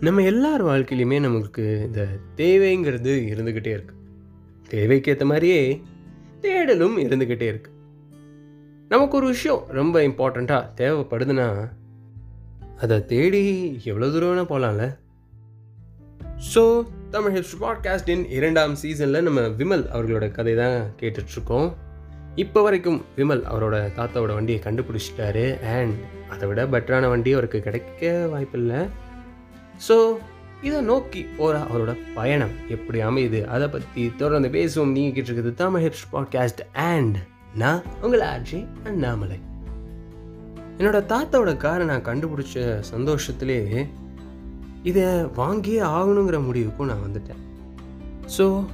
நம்ம எல்லார் வாழ்க்கையிலையுமே நமக்கு இந்த தேவைங்கிறது இருந்துக்கிட்டே இருக்கு. தேவைக்கு ஏற்ற மாதிரியே தேடலும் இருந்துக்கிட்டே இருக்கு. நமக்கு ஒரு விஷயம் ரொம்ப இம்பார்ட்டண்ட்டாக தேவைப்படுதுன்னா அதை தேடி எவ்வளோ தூரம் வேணால் போகலாம்ல ஸோ தமிழ் ஹிஸ்ட்ரி பாட்காஸ்டின் இரண்டாம் சீசனில் நம்ம விமல் அவர்களோட கதை தான் கேட்டுட்ருக்கோம். இப்போ வரைக்கும் விமல் அவரோட தாத்தாவோட வண்டியை கண்டுபிடிச்சிட்டாரு. அண்ட் அதை விட பெட்டரான வண்டி அவருக்கு கிடைக்க வாய்ப்பில்லை. ஸோ இதை நோக்கி போகிற அவரோட பயணம் எப்படி அமையுது? அதை பற்றி தொடர்ந்து பேசுவோம். நீங்கள் கேட்டிருக்குது தமிழ் ஹிப்ஸ் பாட்காஸ்ட் அண்ட் நான் உங்கள் ஆர்ஜி அண்ணாமலை. என்னோட தாத்தாவோட காரை நான் கண்டுபிடிச்ச சந்தோஷத்திலே இதை வாங்கியே ஆகணுங்கிற முடிவுக்கும் நான் வந்துட்டேன். ஸோ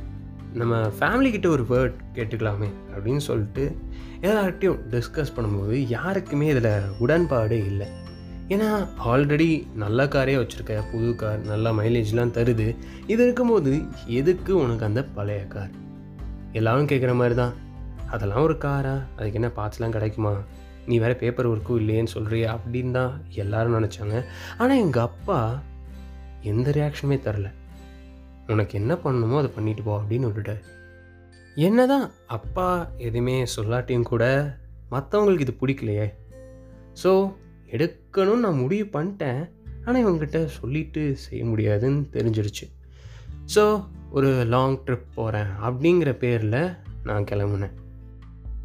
நம்ம ஃபேமிலிக்கிட்ட ஒரு வேர்ட் கேட்டுக்கலாமே அப்படின்னு சொல்லிட்டு எல்லார்கிட்டையும் டிஸ்கஸ் பண்ணும்போது யாருக்குமே இதில் உடன்பாடே இல்லை. ஏன்னா ஆல்ரெடி நல்ல காரே வச்சுருக்க புது கார் நல்லா மைலேஜ்லாம் தருது. இது இருக்கும்போது எதுக்கு உனக்கு அந்த பழைய கார் எல்லாரும் கேட்குற மாதிரி தான் அதெல்லாம் ஒரு காரா அதுக்கு என்ன பார்ட்ஸ்லாம் கிடைக்குமா? நீ வேறு பேப்பர் ஒர்க்கும் இல்லையேன்னு சொல்கிறியா அப்படின்னு தான் எல்லாரும் நினச்சாங்க. ஆனால் எங்கள் அப்பா எந்த ரியாக்ஷனுமே தரல. உனக்கு என்ன பண்ணணுமோ அதை பண்ணிட்டு போ அப்படின்னு விட்டுட்டார். என்னதான் அப்பா எதுவுமே சொல்லாட்டியும் கூட மற்றவங்களுக்கு இது பிடிக்கலையே. ஸோ எடுக்கணும்னு நான் முடிவு பண்ணிட்டேன். ஆனால் இவங்ககிட்ட சொல்லிட்டு செய்ய முடியாதுன்னு தெரிஞ்சிருச்சு. ஸோ ஒரு லாங் ட்ரிப் போகிறேன் அப்படிங்கிற பேரில் நான் கிளம்புனேன்.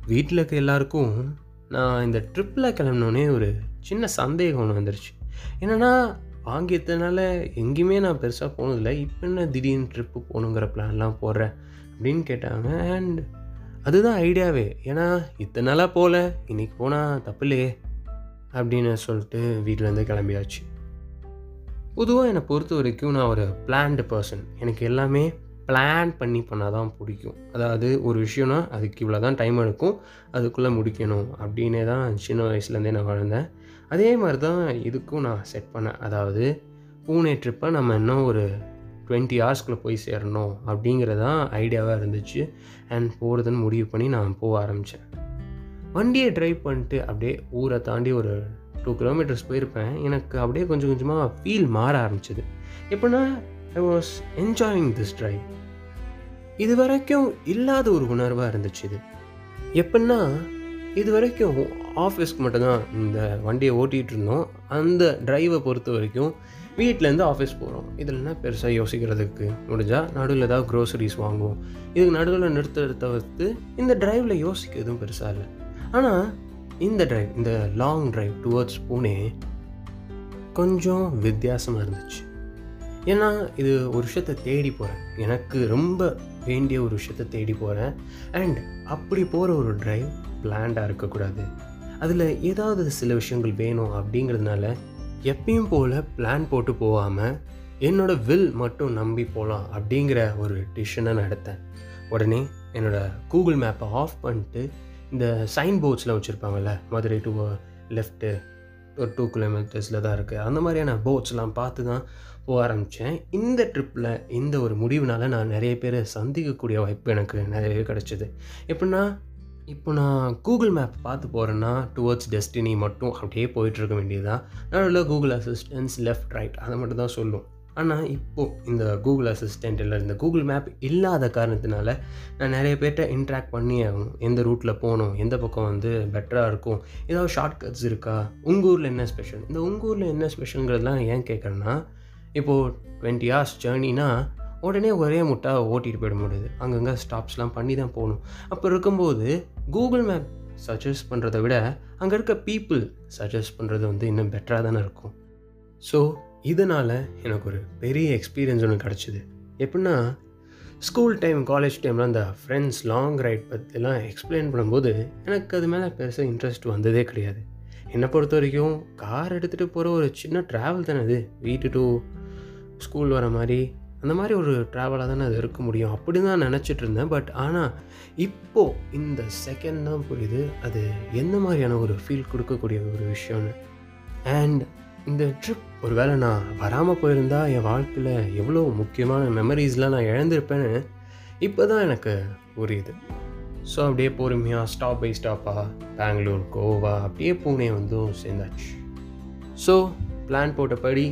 வீட்டில் இருக்க எல்லாருக்கும் நான் இந்த ட்ரிப்பில் கிளம்பினோடனே ஒரு சின்ன சந்தேகம் ஒன்று வந்துருச்சு. என்னென்னா வாங்கியதுனால எங்கேயுமே நான் பெருசாக போனதில்லை. இப்போ என்ன திடீர்னு ட்ரிப்பு போகணுங்கிற பிளான்லாம் போடுறேன் அப்படின்னு கேட்டாங்க. அண்ட் அதுதான் ஐடியாவே ஏன்னா இத்தனை நாளாக போகல. இன்றைக்கி போனால் தப்பு இல்லையே. அப்படின்னு சொல்லிட்டு வீட்டிலேருந்து கிளம்பியாச்சு. பொதுவாக என்னை பொறுத்த வரைக்கும் நான் ஒரு பிளான்டு பர்சன் எனக்கு எல்லாமே பிளான் பண்ணி பண்ணால் தான் பிடிக்கும். அதாவது ஒரு விஷயம்னா அதுக்கு இவ்வளோ தான் டைம் எடுக்கும். அதுக்குள்ளே முடிக்கணும் அப்படின்னே தான் சின்ன வயசுலேருந்தே நான் வாழ்ந்தேன். அதே மாதிரி தான் இதுக்கும் நான் செட் பண்ணேன். அதாவது பூனே ட்ரிப்பை நம்ம இன்னும் ஒரு டுவெண்ட்டி ஹவர்ஸ்க்குள்ளே போய் சேரணும் அப்படிங்கிறதான் ஐடியாவாக இருந்துச்சு. அண்ட் போகிறதுன்னு முடிவு பண்ணி நான் போக ஆரம்பித்தேன் வண்டியை ட்ரைவ் பண்ணிட்டு அப்படியே ஊரை தாண்டி ஒரு டூ கிலோமீட்டர்ஸ் போயிருப்பேன். எனக்கு அப்படியே கொஞ்சம் கொஞ்சமாக ஃபீல் மாற ஆரம்பிச்சது. எப்படின்னா I was enjoying this drive இது வரைக்கும் இல்லாத ஒரு உணர்வாக இருந்துச்சு இது. எப்படின்னா இது வரைக்கும் ஆஃபீஸ்க்கு மட்டும்தான் இந்த வண்டியை ஓட்டிகிட்டு இருந்தோம். அந்த ட்ரைவை பொறுத்த வரைக்கும் வீட்டிலேருந்து ஆஃபீஸ் போகிறோம் இதெல்லாம் பெருசாக யோசிக்கிறதுக்கு முடிஞ்சால் நடுவில் ஏதாவது க்ரோசரிஸ் வாங்குவோம். இதுக்கு நடுவில் நிறுத்த தவிர்த்து இந்த ட்ரைவில் யோசிக்க எதுவும் பெருசாக இல்லை. ஆனால் இந்த ட்ரைவ் இந்த லாங் ட்ரைவ் டுவர்ட்ஸ் பூனே கொஞ்சம் வித்தியாசமாக இருந்துச்சு. ஏன்னா இது ஒரு விஷயத்தை தேடி போகிறேன் எனக்கு ரொம்ப வேண்டிய ஒரு விஷயத்தை தேடி போகிறேன் அண்ட் அப்படி போகிற ஒரு ட்ரைவ் பிளான்டாக இருக்கக்கூடாது. அதில் ஏதாவது சில விஷயங்கள் வேணும் அப்படிங்கிறதுனால எப்பயும் போல் பிளான் போட்டு போகாமல் என்னோடய வில் மட்டும் நம்பி போகலாம் அப்படிங்கிற ஒரு டிசிஷனை நான் எடுத்தேன். உடனே என்னோடய கூகுள் மேப்பை ஆஃப் பண்ணிட்டு இந்த சைன் போர்ட்ஸ்லாம் வச்சுருப்பாங்கல்ல மதுரை டூ லெஃப்ட்டு ஒரு டூ கிலோமீட்டர்ஸில் தான் இருக்குது அந்த மாதிரியான போட்ஸ்லாம் பார்த்து தான் போக ஆரம்பித்தேன் இந்த ட்ரிப்பில் இந்த ஒரு முடிவுனால நான் நிறைய பேரை சந்திக்கக்கூடிய வாய்ப்பு எனக்கு நிறையவே கிடச்சிது. எப்படின்னா இப்போ நான் கூகுள் மேப் பார்த்து போகிறேன்னா டுவர்ட்ஸ் டெஸ்டினி மட்டும் அப்படியே போயிட்டுருக்க வேண்டியதுதான். நடுவில் கூகுள் அசிஸ்டன்ஸ் லெஃப்ட் ரைட் அதை மட்டும் தான் சொல்லும். ஆனால் இப்போது இந்த கூகுள் அசிஸ்டண்ட் இல்லை இந்த கூகுள் மேப் இல்லாத காரணத்தினால நான் நிறைய பேர்கிட்ட இன்ட்ராக்ட் பண்ணி ஆகணும். எந்த ரூட்டில் போகணும் எந்த பக்கம் வந்து பெட்டராக இருக்கும் ஏதாவது ஷார்ட்கட்ஸ் இருக்கா உங்கள் ஊரில் என்ன ஸ்பெஷல் இந்த உங்கள் ஊரில் என்ன ஸ்பெஷலுங்கிறதுலாம் ஏன் கேட்குறேன்னா இப்போது டுவெண்ட்டி ஹார்ஸ் ஜேர்னினா உடனே ஒரே முட்டா ஓட்டிகிட்டு போயிட முடியுது. அங்கங்கே ஸ்டாப்ஸ்லாம் பண்ணி தான் போகணும். அப்போ இருக்கும்போது கூகுள் மேப் சஜஸ்ட் பண்ணுறதை விட அங்கே இருக்க பீப்புள் சஜஸ்ட் பண்ணுறது வந்து இன்னும் பெட்டராக தானே இருக்கும். ஸோ இதனால் எனக்கு ஒரு பெரிய எக்ஸ்பீரியன்ஸ் ஒன்று கிடச்சிது. எப்படின்னா ஸ்கூல் டைம் காலேஜ் டைமில் அந்த ஃப்ரெண்ட்ஸ் லாங் ரைட் பற்றிலாம் எக்ஸ்பிளைன் பண்ணும்போது எனக்கு அது மேலே பெருசாக இன்ட்ரெஸ்ட் வந்ததே கிடையாது. என்னை பொறுத்த வரைக்கும் கார் எடுத்துகிட்டு போகிற ஒரு சின்ன ட்ராவல் தானே அது. வீட்டு டு ஸ்கூல் வர மாதிரி அந்த மாதிரி ஒரு ட்ராவலாக தானே அது இருக்க முடியும். அப்படி தான் நினச்சிட்டு இருந்தேன். பட் ஆனால் இப்போது இந்த செகண்ட் தான் புரியுது. அது எந்த மாதிரியான ஒரு ஃபீல் கொடுக்கக்கூடிய ஒரு விஷயம்னு. அண்ட் இந்த ட்ரிப் ஒரு வேளை நான் வராமல் போயிருந்தா என் வாழ்க்கையில் எவ்வளோ முக்கியமான மெமரிஸ்லாம் நான் இழந்திருப்பேன்னு இப்போ தான் எனக்கு புரியுது. ஸோ அப்படியே பொறுமையாக ஸ்டாப் பை ஸ்டாப்பாக பெங்களூர் கோவா அப்படியே பூனே வந்தும் சேர்ந்தாச்சு. ஸோ பிளான் போட்டபடி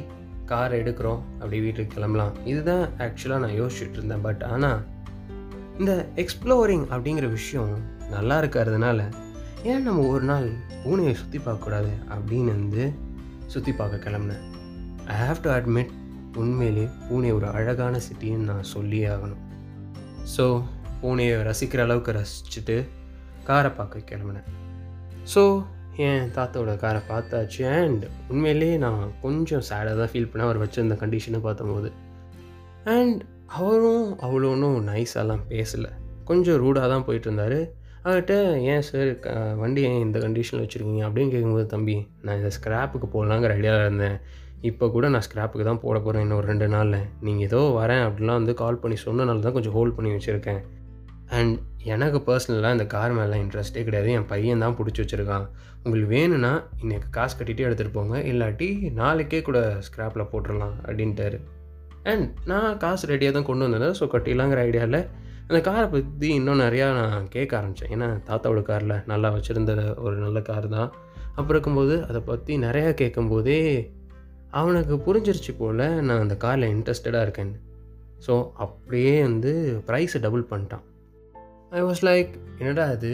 கார் எடுக்கிறோம் அப்படி வீட்டுக்கு கிளம்பலாம். இதுதான் ஆக்சுவலாக நான் யோசிச்சுட்டு இருந்தேன். பட் ஆனால் இந்த எக்ஸ்ப்ளோரிங் அப்படிங்கிற விஷயம் நல்லா இருக்கிறதுனால ஏன் நம்ம ஒரு நாள் பூனையை சுற்றி பார்க்கக்கூடாது அப்படின்னு வந்து சுற்றி பார்க்க கிளம்புனேன். ஐ ஹாவ் டு அட்மிட் உண்மையிலே பூனே ஒரு அழகான சிட்டின்னு நான் சொல்லியே ஆகணும். ஸோ பூனையை ரசிக்கிற அளவுக்கு ரசிச்சுட்டு காரை பார்க்க கிளம்புனேன். ஸோ என் தாத்தாவோட காரை பார்த்தாச்சு அண்ட் உண்மையிலேயே நான் கொஞ்சம் சேடாக தான் ஃபீல் பண்ணேன். அவர் வச்சுருந்த கண்டிஷனை பார்த்தம்போது அண்ட் அவரும் அவ்வளோ ஒன்றும் நைஸாலாம் பேசலை. கொஞ்சம் ரூடாக தான் போயிட்டு இருந்தார். அவர்கிட்ட ஏன் சார் வண்டி ஏன் இந்த கண்டிஷனில் வச்சுருக்கீங்க? அப்படின்னு கேட்கும்போது தம்பி நான் இந்த ஸ்க்ராப்புக்கு போடலாங்கிற ஐடியாவில் இருந்தேன். இப்போ கூட நான் ஸ்க்ராப்புக்கு தான் போட போகிறேன் இன்னும் ஒரு ரெண்டு நாளில். நீங்கள் ஏதோ வரேன் அப்படிலாம் வந்து கால் பண்ணி சொன்னனால தான் கொஞ்சம் ஹோல்ட் பண்ணி வச்சுருக்கேன். அண்ட் எனக்கு பர்சனலாக இந்த கார் மேலே இன்ட்ரெஸ்ட்டே கிடையாது. என் பையன் தான் பிடிச்சி வச்சுருக்கான். உங்களுக்கு வேணும்னா இன்றைக்கி காசு கட்டிகிட்டே எடுத்துகிட்டு போங்க. இல்லாட்டி நாளைக்கே கூட ஸ்க்ராப்பில் போட்டுடலாம் அப்படின்ட்டாரு. அண்ட் நான் காசு ரெடியாக தான் கொண்டு வந்தேன். ஸோ கட்டிடலாங்கிற ஐடியாவில் அந்த காரை பற்றி இன்னும் நிறையா நான் கேட்க ஆரம்பித்தேன் ஏன்னா தாத்தாவோட காரில் நல்லா வச்சுருந்த ஒரு நல்ல கார் தான். அப்புறம் இருக்கும்போது அதை பற்றி நிறையா கேட்கும்போதே அவனுக்கு புரிஞ்சிருச்சு போல் நான் அந்த காரில் இன்ட்ரெஸ்டடாக இருக்கேன்னு ஸோ அப்படியே வந்து ப்ரைஸை டபுள் பண்ணிட்டான். ஐ வாஸ் லைக் என்னடா அது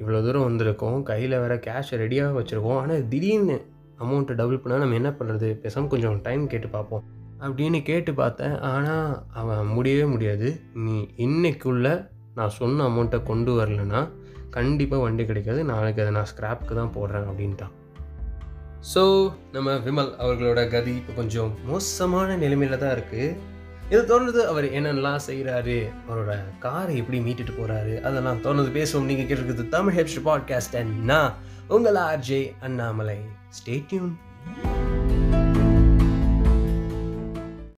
இவ்வளோ தூரம் வந்திருக்கோம். கையில் வேறு கேஷை ரெடியாக வச்சுருக்கோம். ஆனால் திடீர்னு அமௌண்ட்டை டபுள் பண்ணால் நம்ம என்ன பண்ணுறது பேசாமல் கொஞ்சம் டைம் கேட்டு பார்ப்போம். அப்படின்னு கேட்டு பார்த்தேன். ஆனால் அவன் முடியவே முடியாது. நீ இன்னைக்குள்ளே நான் சொன்ன அமௌண்ட்டை கொண்டு வரலன்னா கண்டிப்பாக வண்டி கிடைக்காது. நாளைக்கு அதை நான் ஸ்க்ராப்க்கு தான் போடுறேன் அப்படின்ட்டான். ஸோ நம்ம விமல் அவர்களோட கதி இப்போ கொஞ்சம் மோசமான நிலைமையில தான் இருக்குது இதை தொடர்ந்து அவர் என்னென்னலாம் செய்கிறாரு அவரோட காரை எப்படி மீட்டுட்டு போகிறாரு அதெல்லாம் தோணுது பேசுவோம். நீங்கள் கேட்டிருக்கிறது தமிழ் ஹெப்ஸ்ட் பாட்காஸ்ட் அண்ட் உங்கள் ஆர்ஜே அண்ணாமலை ஸ்டேட்யூன்